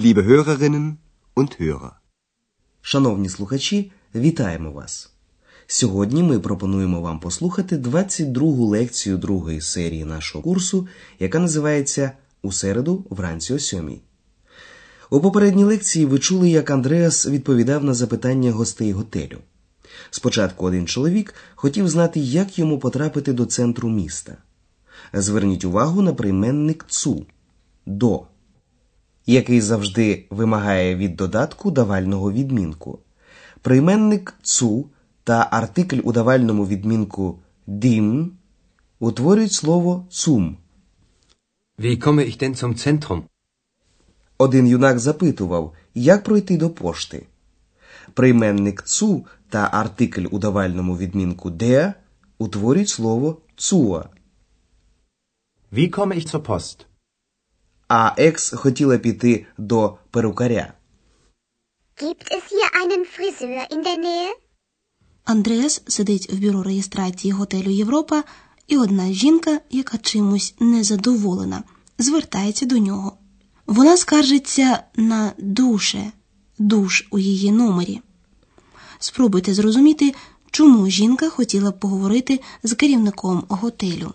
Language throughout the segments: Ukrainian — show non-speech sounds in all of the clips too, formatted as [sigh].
Liebe Hörerinnen und Hörer. Шановні слухачі, вітаємо вас! Сьогодні ми пропонуємо вам послухати 22-гу лекцію другої серії нашого курсу, яка називається У середу вранці о сьомій. У попередній лекції ви чули, як Андреас відповідав на запитання гостей готелю. Спочатку один чоловік хотів знати, як йому потрапити до центру міста. Зверніть увагу на прийменник цу до, який завжди вимагає від додатку давального відмінку. Прийменник цу та артикль у давальному відмінку дім утворюють слово цум. Wie komme ich denn zum Zentrum? Один юнак запитував, як пройти до пошти. Прийменник цу та артикль у давальному відмінку де утворюють слово цуа. Wie komme ich zur Post? А екс хотіла піти до перукаря. Gibt es hier einen Friseur in der Nähe? Андреас сидить в бюро реєстрації готелю Європа, і одна жінка, яка чимось незадоволена, звертається до нього. Вона скаржиться на душе, душ у її номері. Спробуйте зрозуміти, чому жінка хотіла б поговорити з керівником готелю.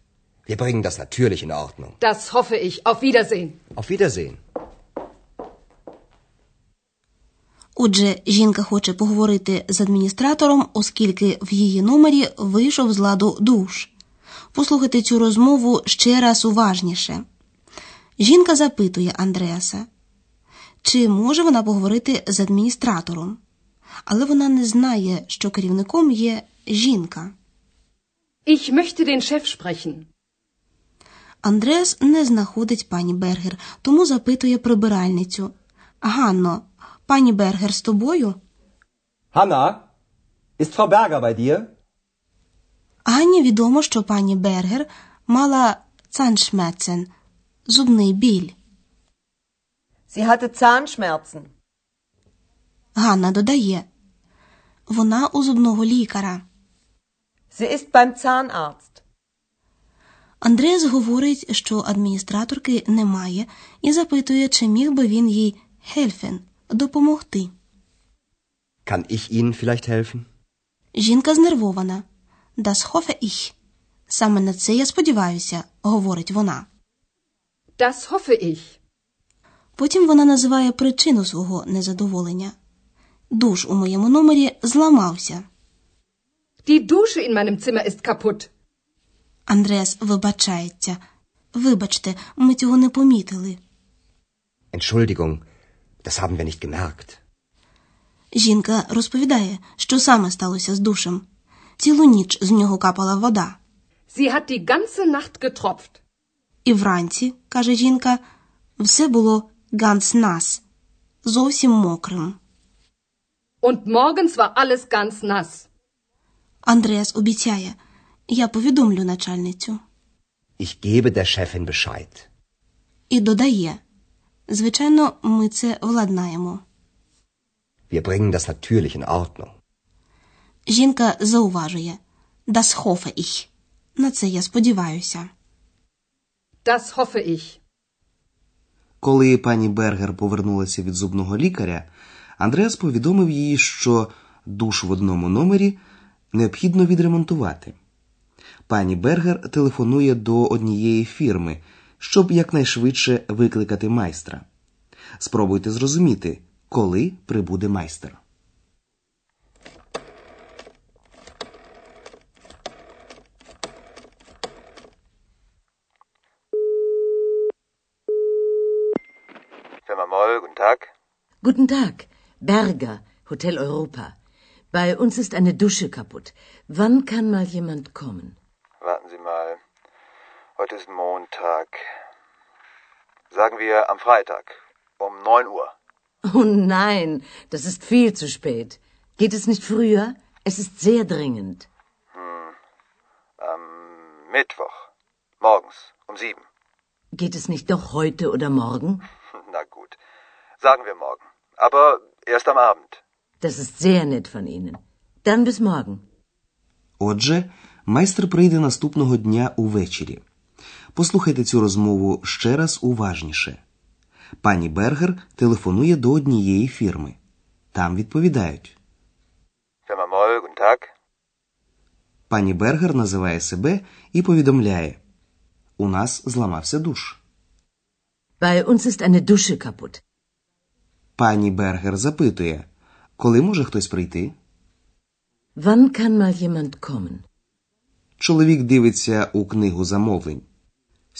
Wir bringen das natürlich in Ordnung. Das hoffe ich. Auf Wiedersehen. Auf Wiedersehen. Отже, жінка хоче поговорити з адміністратором, оскільки в її номері вийшов з ладу душ. Послухайте цю розмову ще раз уважніше. Жінка запитує Андреаса, чи може вона поговорити з адміністратором, але вона не знає, що керівником є жінка. Ich möchte den Chef sprechen. Андреас не знаходить пані Бергер, тому запитує прибиральницю. Ганно, пані Бергер з тобою? Hanna, ist Frau Berger bei dir? Ганні відомо, що пані Бергер мала Zahnschmerzen – зубний біль. Sie hatte Zahnschmerzen. Ганна додає. Вона у зубного лікаря. Sie ist beim Zahnarzt. Андреас говорить, що адміністраторки немає, і запитує, чи міг би він їй helfen допомогти. Kann ich Ihnen vielleicht helfen? Жінка знервована. Das hoffe ich. Саме на це я сподіваюся, говорить вона. Das hoffe ich. Потім вона називає причину свого незадоволення. Душ у моєму номері зламався. Die Dusche in meinem Zimmer ist kaputt. Андреас вибачається. Вибачте, ми цього не помітили. Entschuldigung, das haben wir nicht gemerkt. Жінка розповідає, що саме сталося з душем. Цілу ніч з нього капала вода. Sie hat die ganze Nacht getropft. І вранці, каже жінка, все було ганс нас, зовсім мокрим. Und morgens war alles ganz nass. Андреас обіцяє, я повідомлю начальницю. Ich gebe der Chefin Bescheid. І додає, звичайно, ми це владнаємо. Wir bringen das natürlich in Ordnung. Жінка зауважує Das hoffe ich. На це я сподіваюся. Das hoffe ich. Коли пані Бергер повернулася від зубного лікаря, Андреас повідомив їй, що душ в одному номері необхідно відремонтувати. Пані Бергер телефонує до однієї фірми, щоб якнайшвидше викликати майстра. Спробуйте зрозуміти, коли прибуде майстер. Tag. Guten Tag, Berger, Hotel Europa. Bei uns ist eine Dusche kaputt. Wann kann mal jemand kommen? Warten Sie mal. Heute ist Montag. Sagen wir am Freitag. Um 9 Uhr. Oh nein, das ist viel zu spät. Geht es nicht früher? Es ist sehr dringend. Am Mittwoch. Morgens um 7. Geht es nicht doch heute oder morgen? [laughs] Na gut. Sagen wir morgen. Aber erst am Abend. Das ist sehr nett von Ihnen. Dann bis morgen. Отже, майстер прийде наступного дня увечері. Послухайте цю розмову ще раз уважніше. Пані Бергер телефонує до однієї фірми. Там відповідають. Пані Бергер називає себе і повідомляє: У нас зламався душ. Bei uns ist eine Dusche kaputt. Пані Бергер запитує, коли може хтось прийти? Wann kann mal jemand kommen? Чоловік дивиться у книгу замовлень.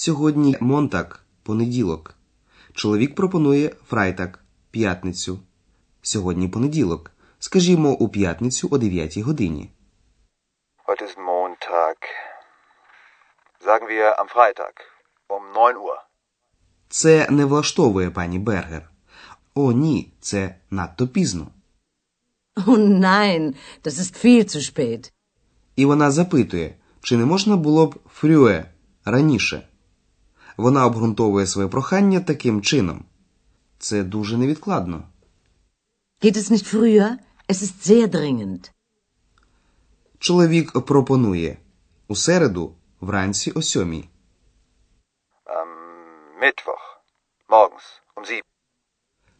Сьогодні Монтак, понеділок. Чоловік пропонує Фрайтак, п'ятницю. Сьогодні понеділок. Скажімо, у п'ятницю о 9 годині. Heute ist Montag. Sagen wir am Freitag. Um 9 Uhr. Це не влаштовує пані Бергер. О, ні, це надто пізно. Oh nein, das ist viel zu spät. І вона запитує, чи не можна було б фрюе раніше. Вона обґрунтовує своє прохання таким чином. Це дуже невідкладно. Geht es nicht früher? Es ist sehr dringend. Чоловік пропонує у середу вранці о сьомій. Mittwoch. Morgens um 7.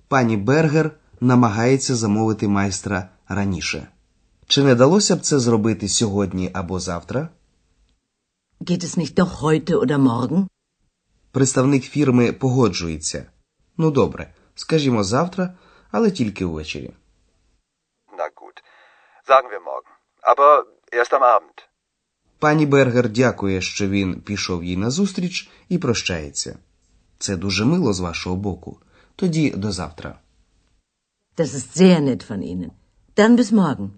Пані Бергер намагається замовити майстра раніше. Чи не далося б це зробити сьогодні або завтра? Geht es nicht doch heute oder morgen? Представник фірми погоджується. Ну добре, скажімо завтра, але тільки ввечері. Na gut. Sagen wir morgen. Aber erst am Abend. Пані Бергер дякує, що він пішов їй назустріч і прощається. Це дуже мило з вашого боку. Тоді до завтра. Das ist sehr nett von Ihnen. Dann bis morgen.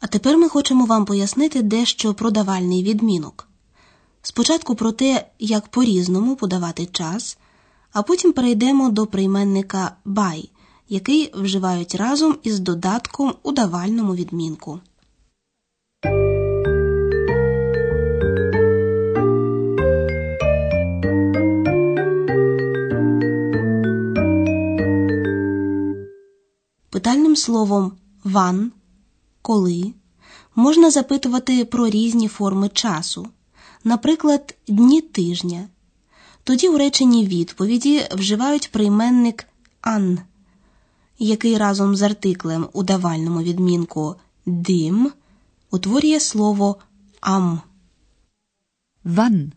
А тепер ми хочемо вам пояснити дещо про давальний відмінок. Спочатку про те, як по-різному подавати час, а потім перейдемо до прийменника by, який вживають разом із додатком у давальному відмінку. Питальним словом ван коли можна запитувати про різні форми часу, наприклад, дні тижня. Тоді у реченні відповіді вживають прийменник ан, який разом з артиклем у давальному відмінку дим утворює слово ам. Wann?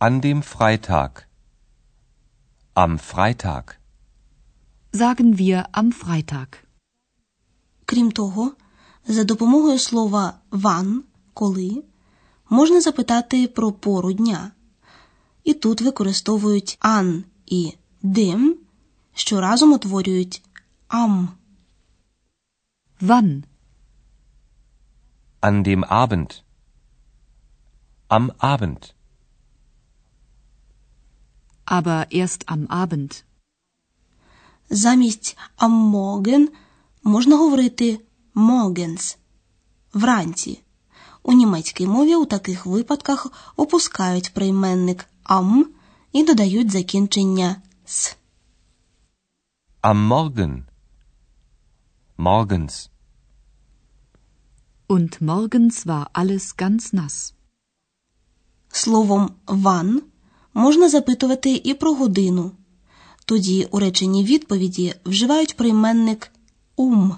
An dem Freitag. Am Freitag. Sagen wir am Freitag. Крім того, за допомогою слова ван коли можна запитати про пору дня. І тут використовують ан і дим, що разом утворюють ам. Wann? An dem Abend. Am Abend. Aber erst am Abend. Замість аммоген можна говорити могенс вранці. У німецькій мові у таких випадках опускають прийменник ам і додають закінчення с. Am Morgen. Morgens. Und morgens war alles ganz nass. Словом ван можна запитувати і про годину. Тоді у реченні відповіді вживають прийменник ум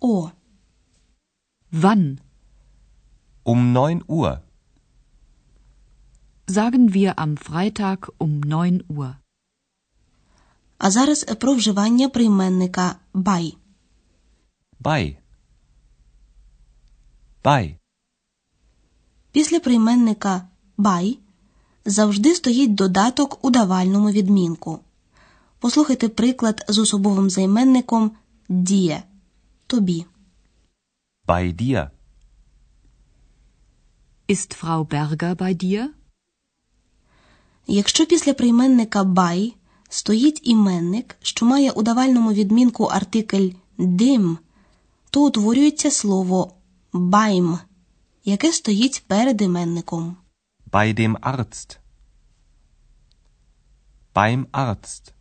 о. Wann? Um 9 Uhr. Sagen wir am Freitag um 9 Uhr. А зараз про вживання прийменника бай. Bei. Bei. Після прийменника бай завжди стоїть додаток у давальному відмінку. Послухайте приклад з особовим займенником діє тобі. Bei dir. Ist Frau Berger bei dir? Якщо після прийменника бай стоїть іменник, що має у давальному відмінку артикль дим, то утворюється слово байм, яке стоїть перед іменником. Bei dem Arzt. Beim Arzt.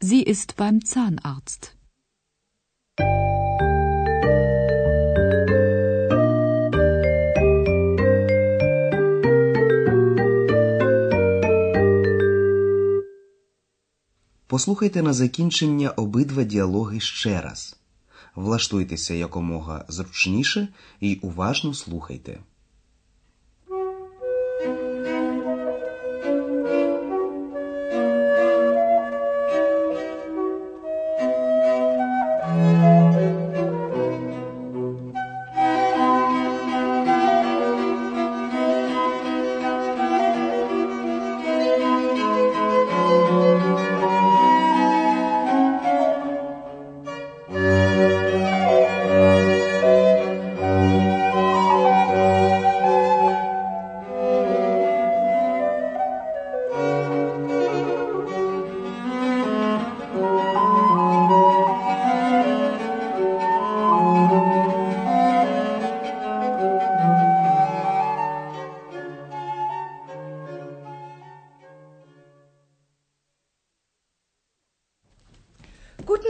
Sie ist beim Zahnarzt. Послухайте на закінчення обидва діалоги ще раз. Влаштуйтеся якомога зручніше і уважно слухайте.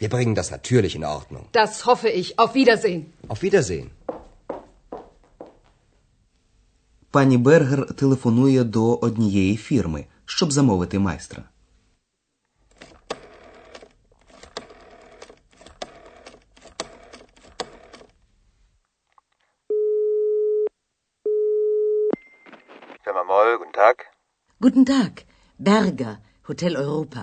Wir bringen das natürlich in Ordnung. Das hoffe ich. Auf Wiedersehen. Auf Wiedersehen. Пані Бергер телефонує до однієї фірми, щоб замовити майстра. Firma Moll, guten Tag. Guten Tag, Berger, Hotel Europa.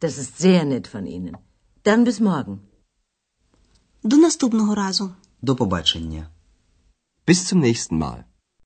Das ist sehr nett von Ihnen. Dann bis morgen. До наступного разу. До побачення. Bis zum nächsten Mal.